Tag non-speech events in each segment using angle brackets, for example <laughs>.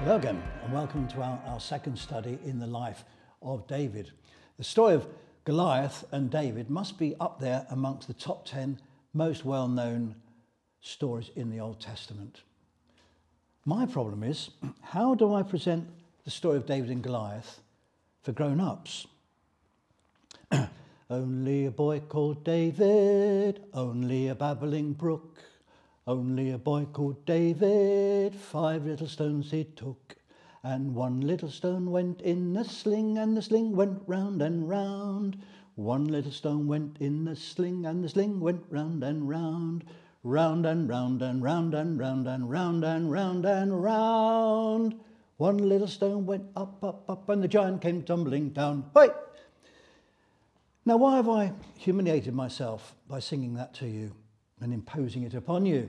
Hello again, and welcome to our, our second study in the life of David. The story of Goliath and David must be up there amongst the top 10 most well known stories in the Old Testament. My problem is how do I present the story of David and Goliath for grown ups? <clears throat> only a boy called David, only a babbling brook. Only a boy called David, five little stones he took. And one little stone went in the sling, and the sling went round and round. One little stone went in the sling, and the sling went round and round. Round and round and round and round and round and round and round. One little stone went up, up, up, and the giant came tumbling down. Wait! Now, why have I humiliated myself by singing that to you? And imposing it upon you.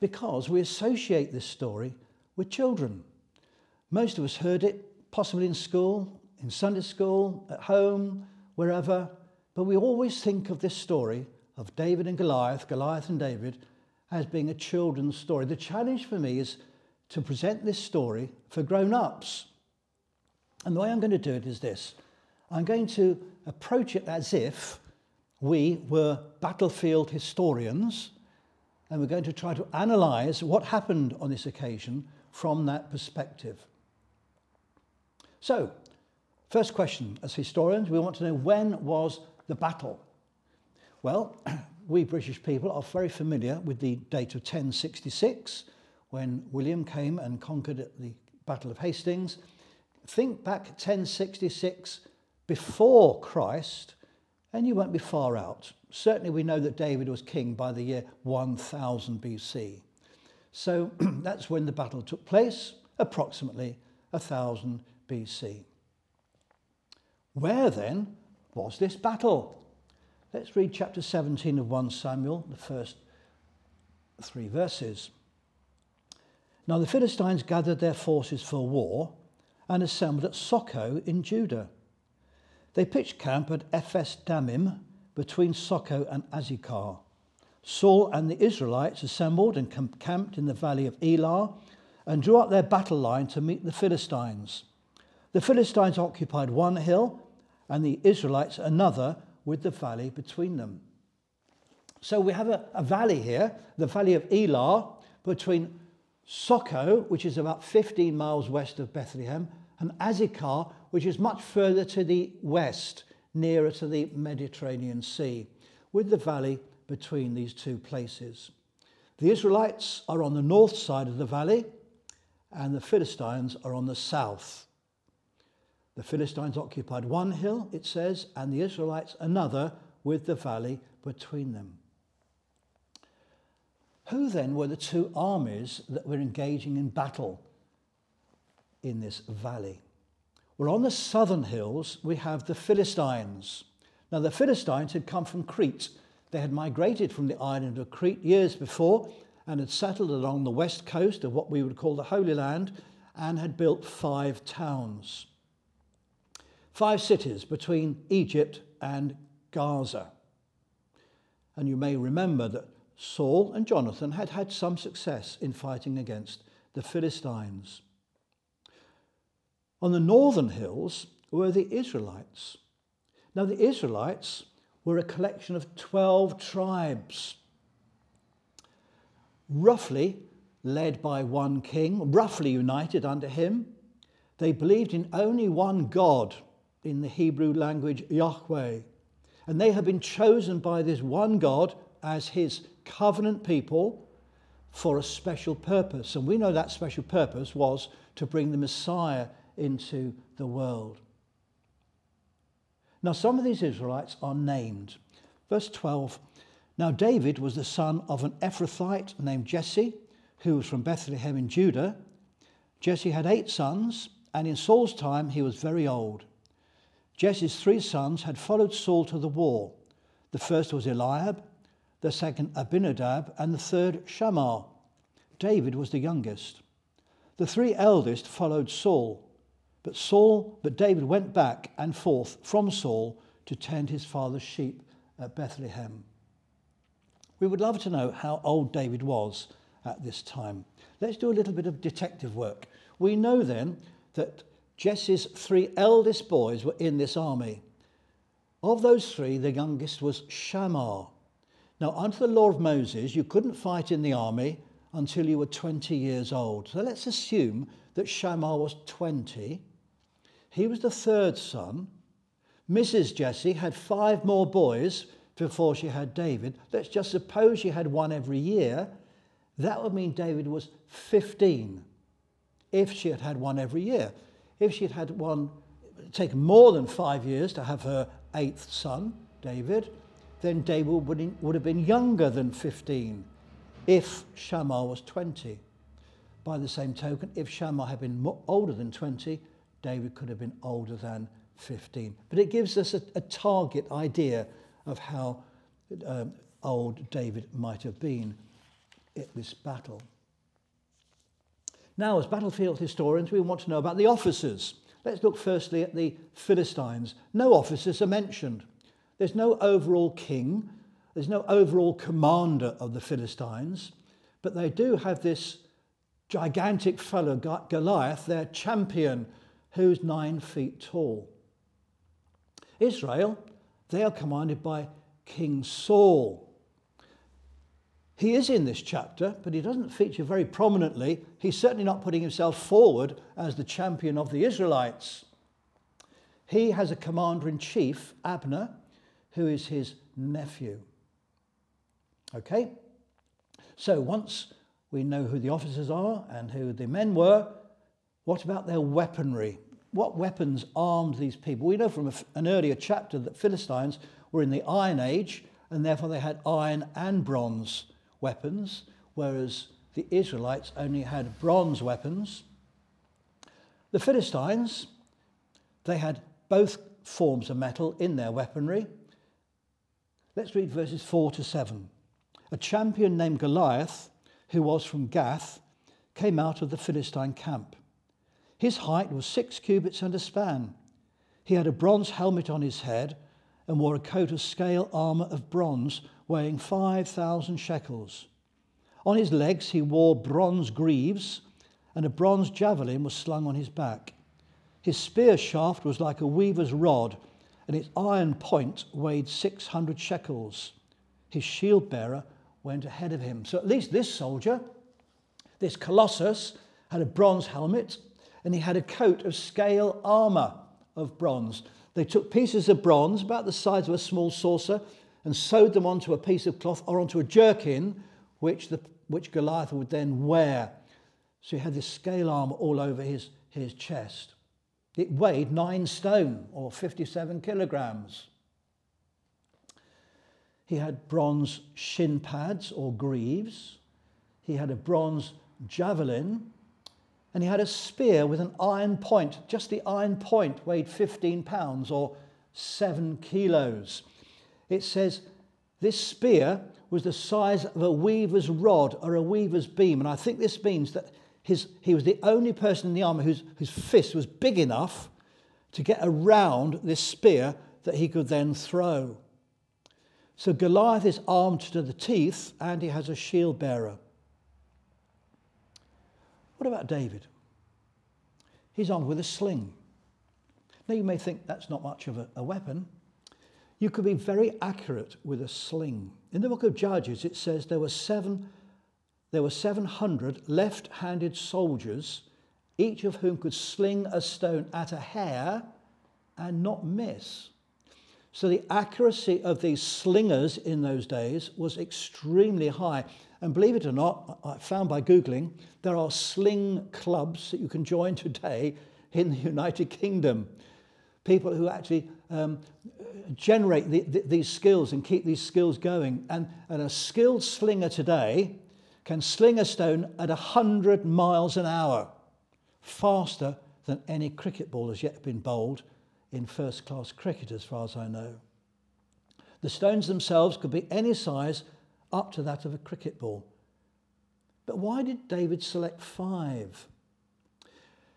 Because we associate this story with children. Most of us heard it possibly in school, in Sunday school, at home, wherever, but we always think of this story of David and Goliath, Goliath and David, as being a children's story. The challenge for me is to present this story for grown ups. And the way I'm going to do it is this I'm going to approach it as if we were battlefield historians, and we're going to try to analyze what happened on this occasion from that perspective. So, first question as historians, we want to know when was the battle? Well, <clears throat> we British people are very familiar with the date of 1066 when William came and conquered at the Battle of Hastings. Think back 1066 before Christ and you won't be far out. Certainly, we know that David was king by the year 1000 BC. So <clears throat> that's when the battle took place, approximately 1000 BC. Where then was this battle? Let's read chapter 17 of 1 Samuel, the first three verses. Now the Philistines gathered their forces for war and assembled at Socoh in Judah. They pitched camp at Ephes Dammim between Socoh and Azekah. Saul and the Israelites assembled and camped in the valley of Elah and drew up their battle line to meet the Philistines. The Philistines occupied one hill and the Israelites another with the valley between them. So we have a, a valley here, the valley of Elah, between Socoh, which is about 15 miles west of Bethlehem, and Azekah, which is much further to the west, nearer to the Mediterranean Sea, with the valley between these two places. The Israelites are on the north side of the valley, and the Philistines are on the south. The Philistines occupied one hill, it says, and the Israelites another, with the valley between them. Who then were the two armies that were engaging in battle in this valley? Well, on the southern hills, we have the Philistines. Now, the Philistines had come from Crete. They had migrated from the island of Crete years before and had settled along the west coast of what we would call the Holy Land and had built five towns, five cities between Egypt and Gaza. And you may remember that Saul and Jonathan had had some success in fighting against the Philistines. On the northern hills were the Israelites. Now, the Israelites were a collection of 12 tribes, roughly led by one king, roughly united under him. They believed in only one God, in the Hebrew language, Yahweh. And they had been chosen by this one God as his covenant people for a special purpose. And we know that special purpose was to bring the Messiah into the world. Now, some of these Israelites are named. Verse 12 Now, David was the son of an Ephrathite named Jesse, who was from Bethlehem in Judah. Jesse had eight sons, and in Saul's time he was very old. Jesse's three sons had followed Saul to the war. The first was Eliab, the second Abinadab, and the third Shammah. David was the youngest. The three eldest followed Saul. But Saul, but David went back and forth from Saul to tend his father's sheep at Bethlehem. We would love to know how old David was at this time. Let's do a little bit of detective work. We know then that Jesse's three eldest boys were in this army. Of those three, the youngest was Shammah. Now, under the law of Moses, you couldn't fight in the army until you were 20 years old. So let's assume that Shammah was 20. He was the third son. Mrs. Jesse had five more boys before she had David. Let's just suppose she had one every year. That would mean David was 15 if she had had one every year. If she had had one, take more than five years to have her eighth son, David, then David would have been younger than 15 if Shammah was 20. By the same token, if Shammah had been older than 20, David could have been older than 15. But it gives us a, a target idea of how um, old David might have been at this battle. Now, as battlefield historians, we want to know about the officers. Let's look firstly at the Philistines. No officers are mentioned. There's no overall king, there's no overall commander of the Philistines, but they do have this gigantic fellow, Goliath, their champion, who's nine feet tall. Israel, they are commanded by King Saul. He is in this chapter, but he doesn't feature very prominently. He's certainly not putting himself forward as the champion of the Israelites. He has a commander in chief, Abner, who is his nephew. Okay? So once we know who the officers are and who the men were, what about their weaponry? What weapons armed these people? We know from an earlier chapter that Philistines were in the Iron Age and therefore they had iron and bronze weapons, whereas the Israelites only had bronze weapons. The Philistines, they had both forms of metal in their weaponry. Let's read verses 4 to 7. A champion named Goliath, who was from Gath, came out of the Philistine camp. His height was six cubits and a span. He had a bronze helmet on his head and wore a coat of scale armour of bronze weighing 5,000 shekels. On his legs he wore bronze greaves, and a bronze javelin was slung on his back. His spear shaft was like a weaver's rod, and its iron point weighed 600 shekels. His shield bearer went ahead of him. So at least this soldier, this Colossus, had a bronze helmet and he had a coat of scale armor of bronze. They took pieces of bronze, about the size of a small saucer, and sewed them onto a piece of cloth or onto a jerkin, which, the, which Goliath would then wear. So he had this scale armor all over his, his chest. It weighed nine stone or 57 kilograms. He had bronze shin pads or greaves. He had a bronze javelin. And he had a spear with an iron point. Just the iron point weighed 15 pounds or seven kilos. It says this spear was the size of a weaver's rod or a weaver's beam. And I think this means that his, he was the only person in the army whose, whose fist was big enough to get around this spear that he could then throw. So Goliath is armed to the teeth and he has a shield bearer. What about David? He's armed with a sling. Now you may think that's not much of a, a weapon. You could be very accurate with a sling. In the book of Judges, it says there were seven, there were 700 left-handed soldiers, each of whom could sling a stone at a hair and not miss. So the accuracy of these slingers in those days was extremely high. And believe it or not, I found by Googling, there are sling clubs that you can join today in the <laughs> United Kingdom. People who actually um, generate the, the, these skills and keep these skills going. And, and a skilled slinger today can sling a stone at 100 miles an hour, faster than any cricket ball has yet been bowled in first class cricket, as far as I know. The stones themselves could be any size up to that of a cricket ball. But why did David select five?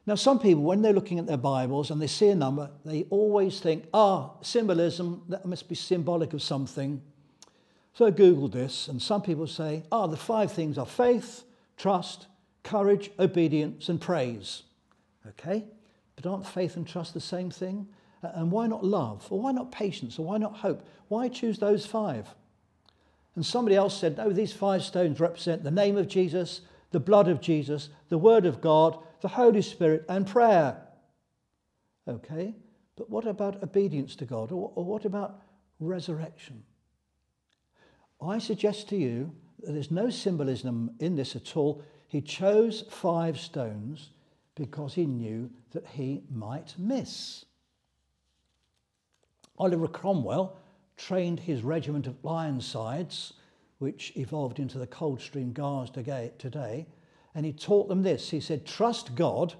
Now, some people, when they're looking at their Bibles and they see a number, they always think, ah, symbolism, that must be symbolic of something. So I Googled this, and some people say, ah, the five things are faith, trust, courage, obedience, and praise. Okay? But aren't faith and trust the same thing? And why not love? Or why not patience? Or why not hope? Why choose those five? And somebody else said, no, these five stones represent the name of Jesus, the blood of Jesus, the word of God, the Holy Spirit, and prayer. Okay? But what about obedience to God? Or, or what about resurrection? I suggest to you that there's no symbolism in this at all. He chose five stones because he knew that he might miss. Oliver Cromwell trained his regiment of Ironsides, which evolved into the Coldstream Guards today, and he taught them this. He said, Trust God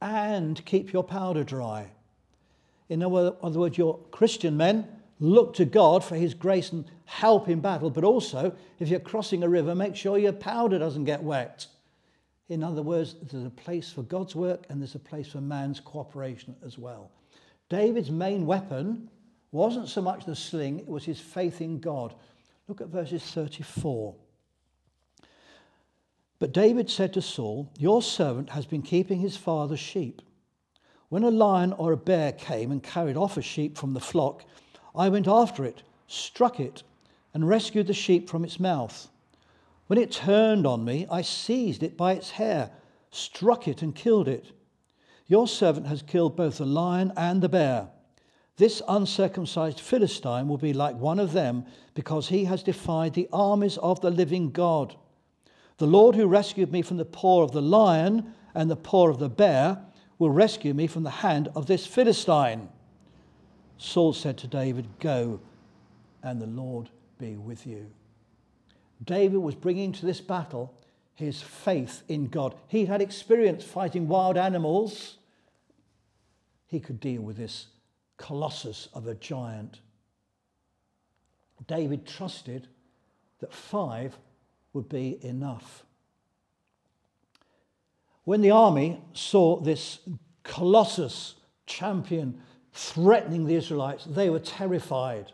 and keep your powder dry. In other words, your Christian men look to God for his grace and help in battle, but also, if you're crossing a river, make sure your powder doesn't get wet. In other words, there's a place for God's work and there's a place for man's cooperation as well. David's main weapon wasn't so much the sling, it was his faith in God. Look at verses 34. But David said to Saul, Your servant has been keeping his father's sheep. When a lion or a bear came and carried off a sheep from the flock, I went after it, struck it, and rescued the sheep from its mouth. When it turned on me, I seized it by its hair, struck it, and killed it. Your servant has killed both the lion and the bear. This uncircumcised Philistine will be like one of them because he has defied the armies of the living God. The Lord who rescued me from the paw of the lion and the paw of the bear will rescue me from the hand of this Philistine. Saul said to David, Go, and the Lord be with you. David was bringing to this battle his faith in God. He had experience fighting wild animals. He could deal with this colossus of a giant. David trusted that five would be enough. When the army saw this colossus champion threatening the Israelites, they were terrified.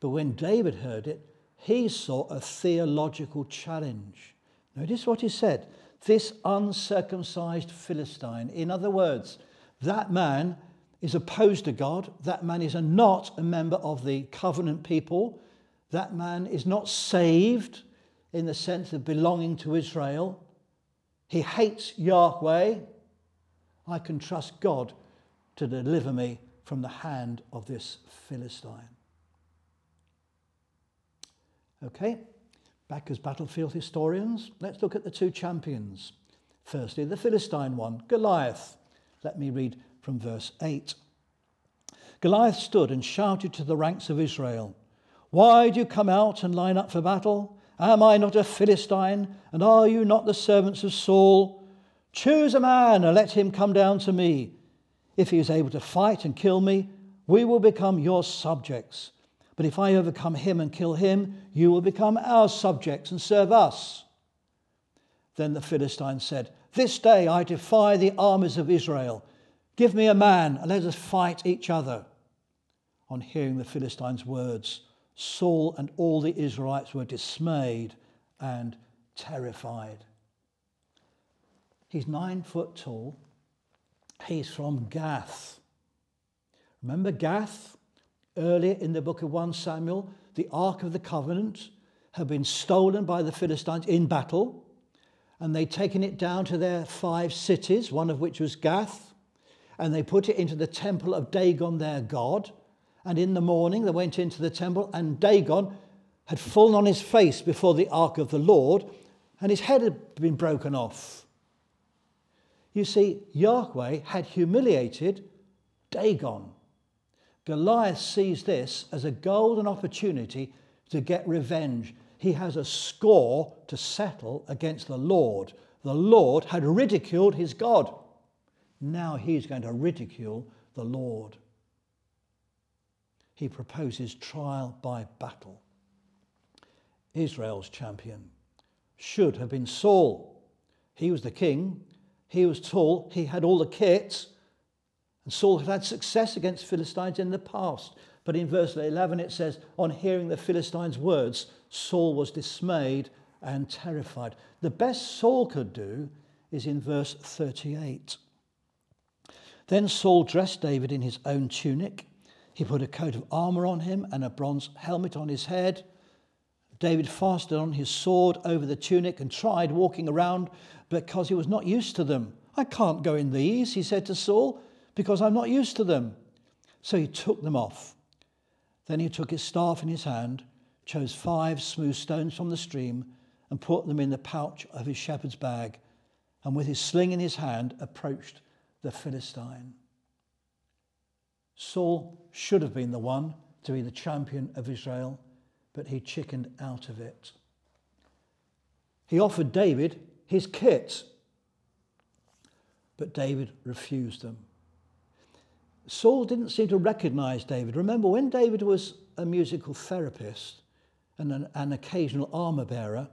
But when David heard it, he saw a theological challenge. Notice what he said this uncircumcised Philistine. In other words, that man is opposed to God. That man is not a member of the covenant people. That man is not saved in the sense of belonging to Israel. He hates Yahweh. I can trust God to deliver me from the hand of this Philistine. Okay, back as battlefield historians, let's look at the two champions. Firstly, the Philistine one, Goliath. Let me read from verse 8. Goliath stood and shouted to the ranks of Israel, Why do you come out and line up for battle? Am I not a Philistine? And are you not the servants of Saul? Choose a man and let him come down to me. If he is able to fight and kill me, we will become your subjects. But if I overcome him and kill him, you will become our subjects and serve us. Then the Philistine said, This day I defy the armies of Israel. Give me a man and let us fight each other. On hearing the Philistines' words, Saul and all the Israelites were dismayed and terrified. He's nine foot tall. He's from Gath. Remember Gath? Earlier in the book of 1 Samuel, the Ark of the Covenant had been stolen by the Philistines in battle, and they'd taken it down to their five cities, one of which was Gath and they put it into the temple of Dagon, their god. And in the morning they went into the temple, and Dagon had fallen on his face before the ark of the Lord, and his head had been broken off. You see, Yahweh had humiliated Dagon. Goliath sees this as a golden opportunity to get revenge. He has a score to settle against the Lord. The Lord had ridiculed his God. Now he's going to ridicule the Lord. He proposes trial by battle. Israel's champion should have been Saul. He was the king, he was tall, he had all the kit, and Saul had had success against Philistines in the past. But in verse 11 it says, On hearing the Philistines' words, Saul was dismayed and terrified. The best Saul could do is in verse 38. Then Saul dressed David in his own tunic. He put a coat of armor on him and a bronze helmet on his head. David fastened on his sword over the tunic and tried walking around because he was not used to them. I can't go in these, he said to Saul, because I'm not used to them. So he took them off. Then he took his staff in his hand, chose five smooth stones from the stream, and put them in the pouch of his shepherd's bag, and with his sling in his hand approached the Philistine. Saul should have been the one to be the champion of Israel, but he chickened out of it. He offered David his kit, but David refused them. Saul didn't seem to recognize David. Remember, when David was a musical therapist and an, an occasional armor bearer,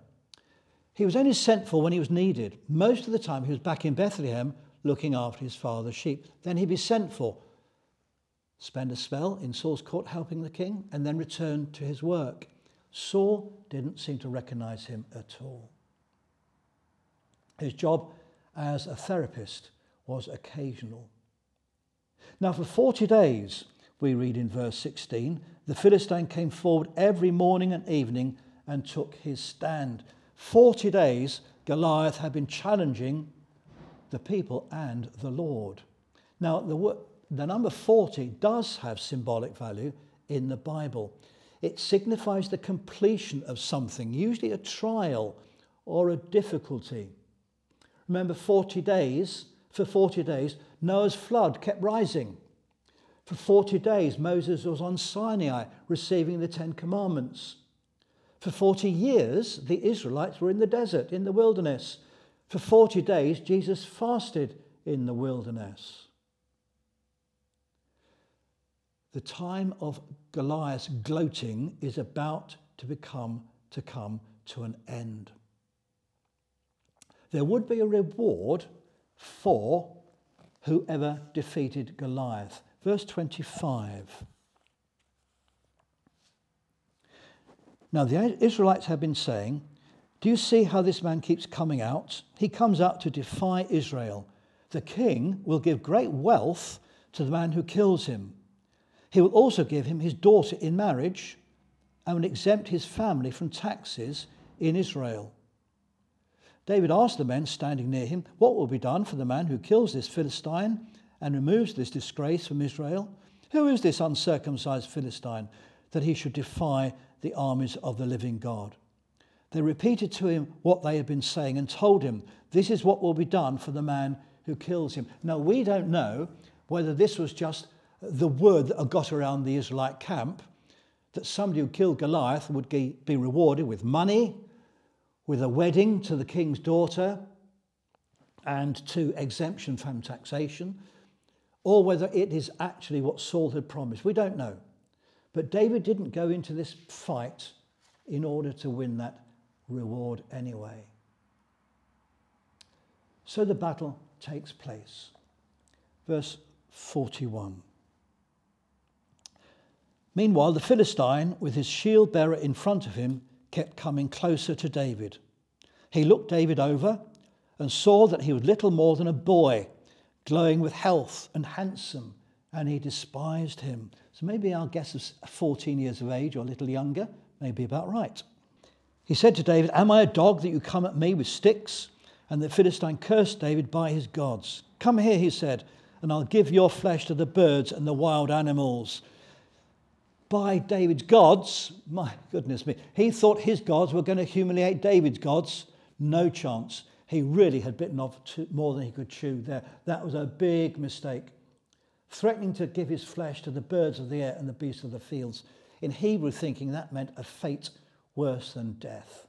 he was only sent for when he was needed. Most of the time, he was back in Bethlehem looking after his father's sheep. Then he'd be sent for, spend a spell in Saul's court helping the king, and then return to his work. Saul didn't seem to recognize him at all. His job as a therapist was occasional. Now, for 40 days, we read in verse 16, the Philistine came forward every morning and evening and took his stand. 40 days, Goliath had been challenging the people and the Lord. Now, the, the number 40 does have symbolic value in the Bible. It signifies the completion of something, usually a trial or a difficulty. Remember, 40 days, for 40 days, Noah's flood kept rising. For 40 days, Moses was on Sinai receiving the Ten Commandments. For 40 years, the Israelites were in the desert, in the wilderness. For 40 days, Jesus fasted in the wilderness. The time of Goliath's gloating is about to become to come to an end. There would be a reward for whoever defeated Goliath. Verse 25. Now, the Israelites have been saying, Do you see how this man keeps coming out? He comes out to defy Israel. The king will give great wealth to the man who kills him. He will also give him his daughter in marriage and will exempt his family from taxes in Israel. David asked the men standing near him, What will be done for the man who kills this Philistine and removes this disgrace from Israel? Who is this uncircumcised Philistine that he should defy the armies of the living God? They repeated to him what they had been saying and told him, This is what will be done for the man who kills him. Now, we don't know whether this was just the word that got around the Israelite camp that somebody who killed Goliath would be rewarded with money with a wedding to the king's daughter and to exemption from taxation, or whether it is actually what Saul had promised. We don't know. But David didn't go into this fight in order to win that reward anyway. So the battle takes place. Verse 41. Meanwhile, the Philistine, with his shield bearer in front of him, kept coming closer to David. He looked David over and saw that he was little more than a boy, glowing with health and handsome, and he despised him. So maybe our guess is 14 years of age or a little younger, may be about right. He said to David, Am I a dog that you come at me with sticks? And the Philistine cursed David by his gods. Come here, he said, and I'll give your flesh to the birds and the wild animals by David's gods, my goodness me, he thought his gods were going to humiliate David's gods. No chance. He really had bitten off more than he could chew there. That was a big mistake. Threatening to give his flesh to the birds of the air and the beasts of the fields. In Hebrew thinking, that meant a fate worse than death.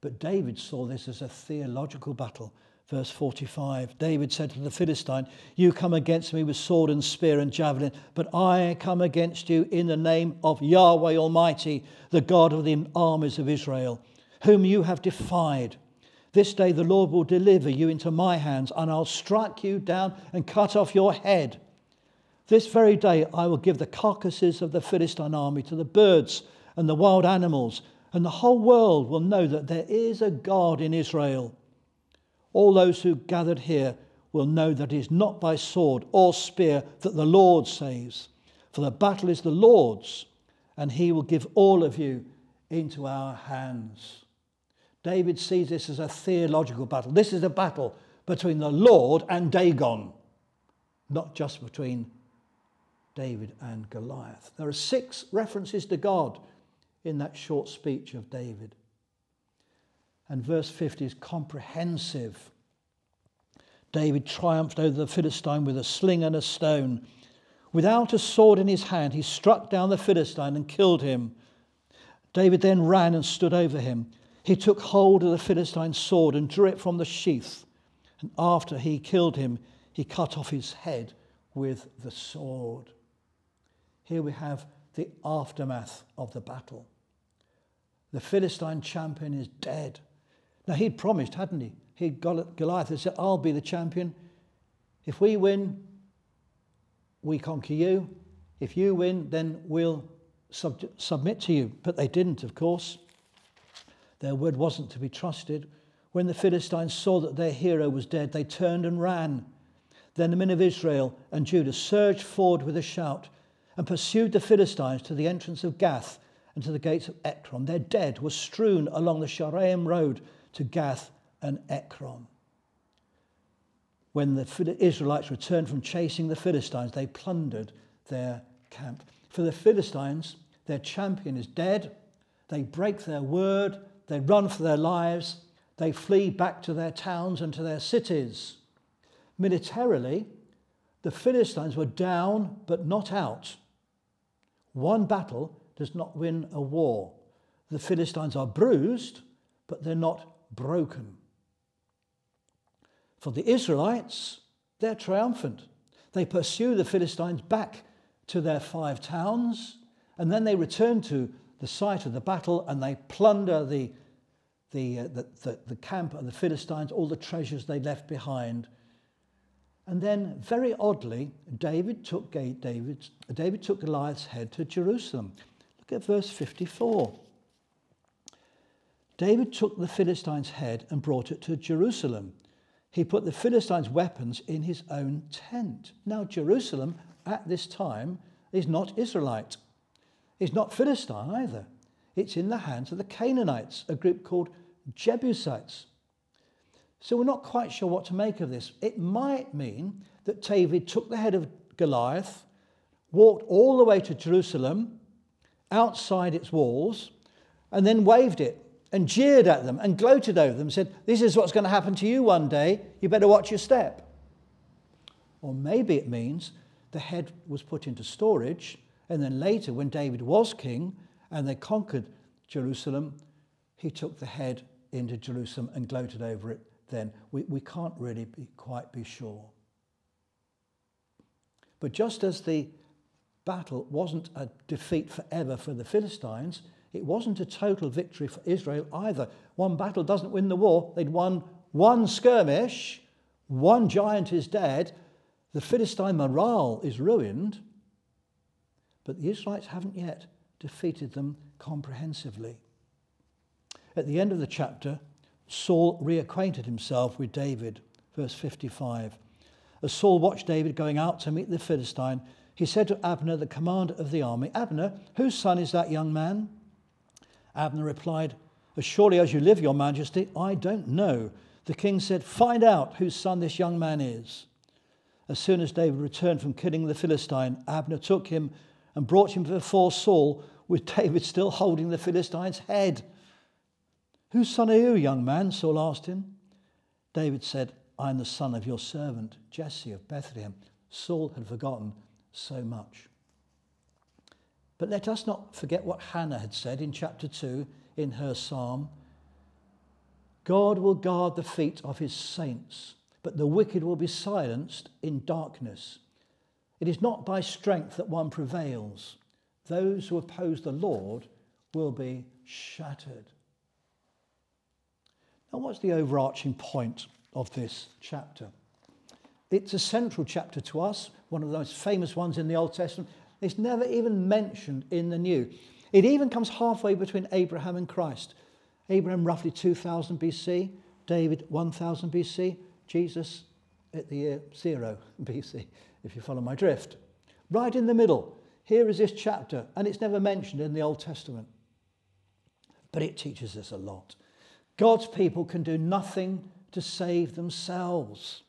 But David saw this as a theological battle Verse 45 David said to the Philistine, You come against me with sword and spear and javelin, but I come against you in the name of Yahweh Almighty, the God of the armies of Israel, whom you have defied. This day the Lord will deliver you into my hands, and I'll strike you down and cut off your head. This very day I will give the carcasses of the Philistine army to the birds and the wild animals, and the whole world will know that there is a God in Israel. All those who gathered here will know that it is not by sword or spear that the Lord saves, for the battle is the Lord's, and he will give all of you into our hands. David sees this as a theological battle. This is a battle between the Lord and Dagon, not just between David and Goliath. There are six references to God in that short speech of David. And verse 50 is comprehensive. David triumphed over the Philistine with a sling and a stone. Without a sword in his hand, he struck down the Philistine and killed him. David then ran and stood over him. He took hold of the Philistine's sword and drew it from the sheath. And after he killed him, he cut off his head with the sword. Here we have the aftermath of the battle. The Philistine champion is dead. Now, he'd promised, hadn't he? Got Goliath and said, I'll be the champion. If we win, we conquer you. If you win, then we'll sub- submit to you. But they didn't, of course. Their word wasn't to be trusted. When the Philistines saw that their hero was dead, they turned and ran. Then the men of Israel and Judah surged forward with a shout and pursued the Philistines to the entrance of Gath and to the gates of Ekron. Their dead were strewn along the Shaaraim road to Gath and Ekron. When the Israelites returned from chasing the Philistines, they plundered their camp. For the Philistines, their champion is dead. They break their word. They run for their lives. They flee back to their towns and to their cities. Militarily, the Philistines were down but not out. One battle does not win a war. The Philistines are bruised, but they're not broken. For the Israelites, they're triumphant. They pursue the Philistines back to their five towns, and then they return to the site of the battle and they plunder the, the, uh, the, the, the camp of the Philistines, all the treasures they left behind. And then, very oddly, David took, David, David took Goliath's head to Jerusalem. Look at verse 54. David took the Philistine's head and brought it to Jerusalem. He put the Philistines' weapons in his own tent. Now, Jerusalem at this time is not Israelite. It's not Philistine either. It's in the hands of the Canaanites, a group called Jebusites. So we're not quite sure what to make of this. It might mean that David took the head of Goliath, walked all the way to Jerusalem, outside its walls, and then waved it and jeered at them and gloated over them, said, This is what's going to happen to you one day. You better watch your step. Or maybe it means the head was put into storage, and then later, when David was king and they conquered Jerusalem, he took the head into Jerusalem and gloated over it then we, we can't really be, quite be sure. But just as the battle wasn't a defeat forever for the Philistines, it wasn't a total victory for Israel either. One battle doesn't win the war. They'd won one skirmish, one giant is dead, the Philistine morale is ruined, but the Israelites haven't yet defeated them comprehensively. At the end of the chapter, Saul reacquainted himself with David. Verse 55. As Saul watched David going out to meet the Philistine, he said to Abner, the commander of the army, Abner, whose son is that young man? Abner replied, As surely as you live, your majesty, I don't know. The king said, Find out whose son this young man is. As soon as David returned from killing the Philistine, Abner took him and brought him before Saul, with David still holding the Philistine's head. Whose son are you, young man? Saul asked him. David said, I am the son of your servant, Jesse of Bethlehem. Saul had forgotten so much. But let us not forget what Hannah had said in chapter 2 in her psalm God will guard the feet of his saints, but the wicked will be silenced in darkness. It is not by strength that one prevails. Those who oppose the Lord will be shattered. Now, what's the overarching point of this chapter? It's a central chapter to us, one of the most famous ones in the Old Testament. It's never even mentioned in the New. It even comes halfway between Abraham and Christ. Abraham roughly 2000 BC, David 1000 BC, Jesus at the year 0 <laughs> BC, if you follow my drift. Right in the middle, here is this chapter, and it's never mentioned in the Old Testament. But it teaches us a lot. God's people can do nothing to save themselves.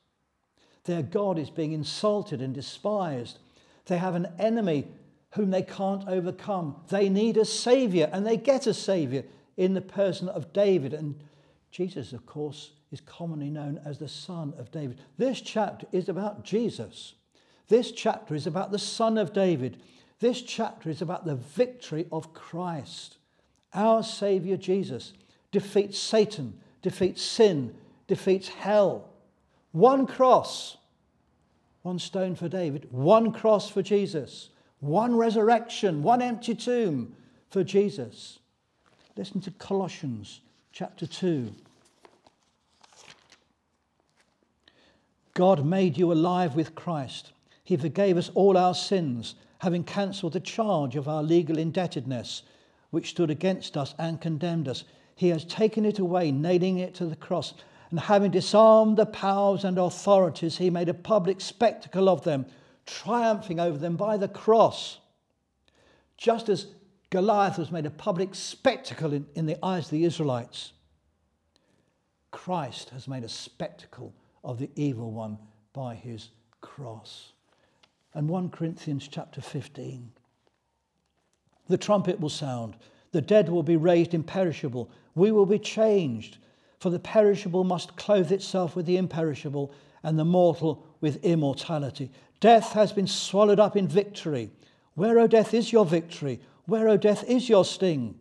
Their God is being insulted and despised. They have an enemy whom they can't overcome. They need a savior, and they get a savior in the person of David. And Jesus, of course, is commonly known as the Son of David. This chapter is about Jesus. This chapter is about the Son of David. This chapter is about the victory of Christ. Our Savior Jesus defeats Satan, defeats sin, defeats hell. One cross, one stone for David, one cross for Jesus, one resurrection, one empty tomb for Jesus. Listen to Colossians chapter 2. God made you alive with Christ. He forgave us all our sins, having cancelled the charge of our legal indebtedness, which stood against us and condemned us. He has taken it away, nailing it to the cross. And having disarmed the powers and authorities, he made a public spectacle of them, triumphing over them by the cross. Just as Goliath was made a public spectacle in, in the eyes of the Israelites, Christ has made a spectacle of the evil one by his cross. And 1 Corinthians chapter 15. The trumpet will sound, the dead will be raised imperishable, we will be changed. For the perishable must clothe itself with the imperishable, and the mortal with immortality. Death has been swallowed up in victory. Where, O death, is your victory? Where, O death, is your sting?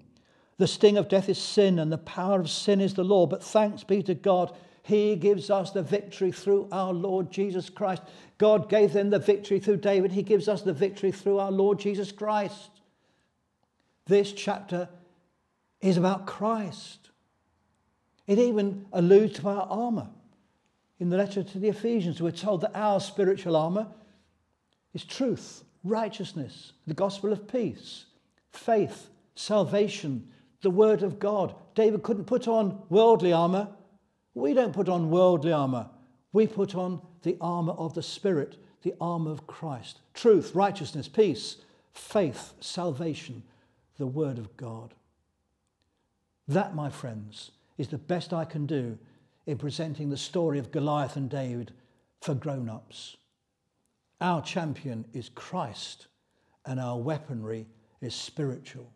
The sting of death is sin, and the power of sin is the law. But thanks be to God he gives us the victory through our Lord Jesus Christ. God gave them the victory through David. He gives us the victory through our Lord Jesus Christ. This chapter is about Christ. It even alludes to our armor. In the letter to the Ephesians, we're told that our spiritual armor is truth, righteousness, the gospel of peace, faith, salvation, the word of God. David couldn't put on worldly armor we don't put on worldly armor. We put on the armor of the Spirit, the armor of Christ. Truth, righteousness, peace, faith, salvation, the Word of God. That, my friends, is the best I can do in presenting the story of Goliath and David for grown ups. Our champion is Christ, and our weaponry is spiritual.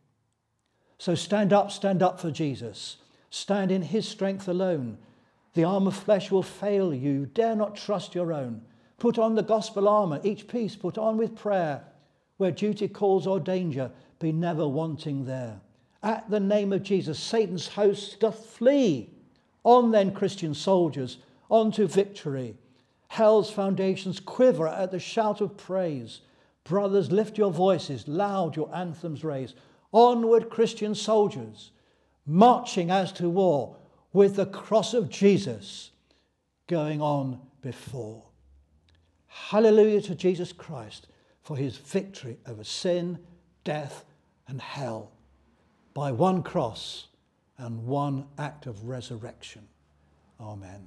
So stand up, stand up for Jesus. Stand in his strength alone the arm of flesh will fail you. Dare not trust your own. Put on the gospel armour, each piece put on with prayer. Where duty calls or danger, be never wanting there. At the name of Jesus, Satan's host doth flee. On then, Christian soldiers, on to victory. Hell's foundations quiver at the shout of praise. Brothers, lift your voices, loud your anthems raise. Onward, Christian soldiers, marching as to war with the cross of Jesus going on before. Hallelujah to Jesus Christ for his victory over sin, death, and hell by one cross and one act of resurrection. Amen.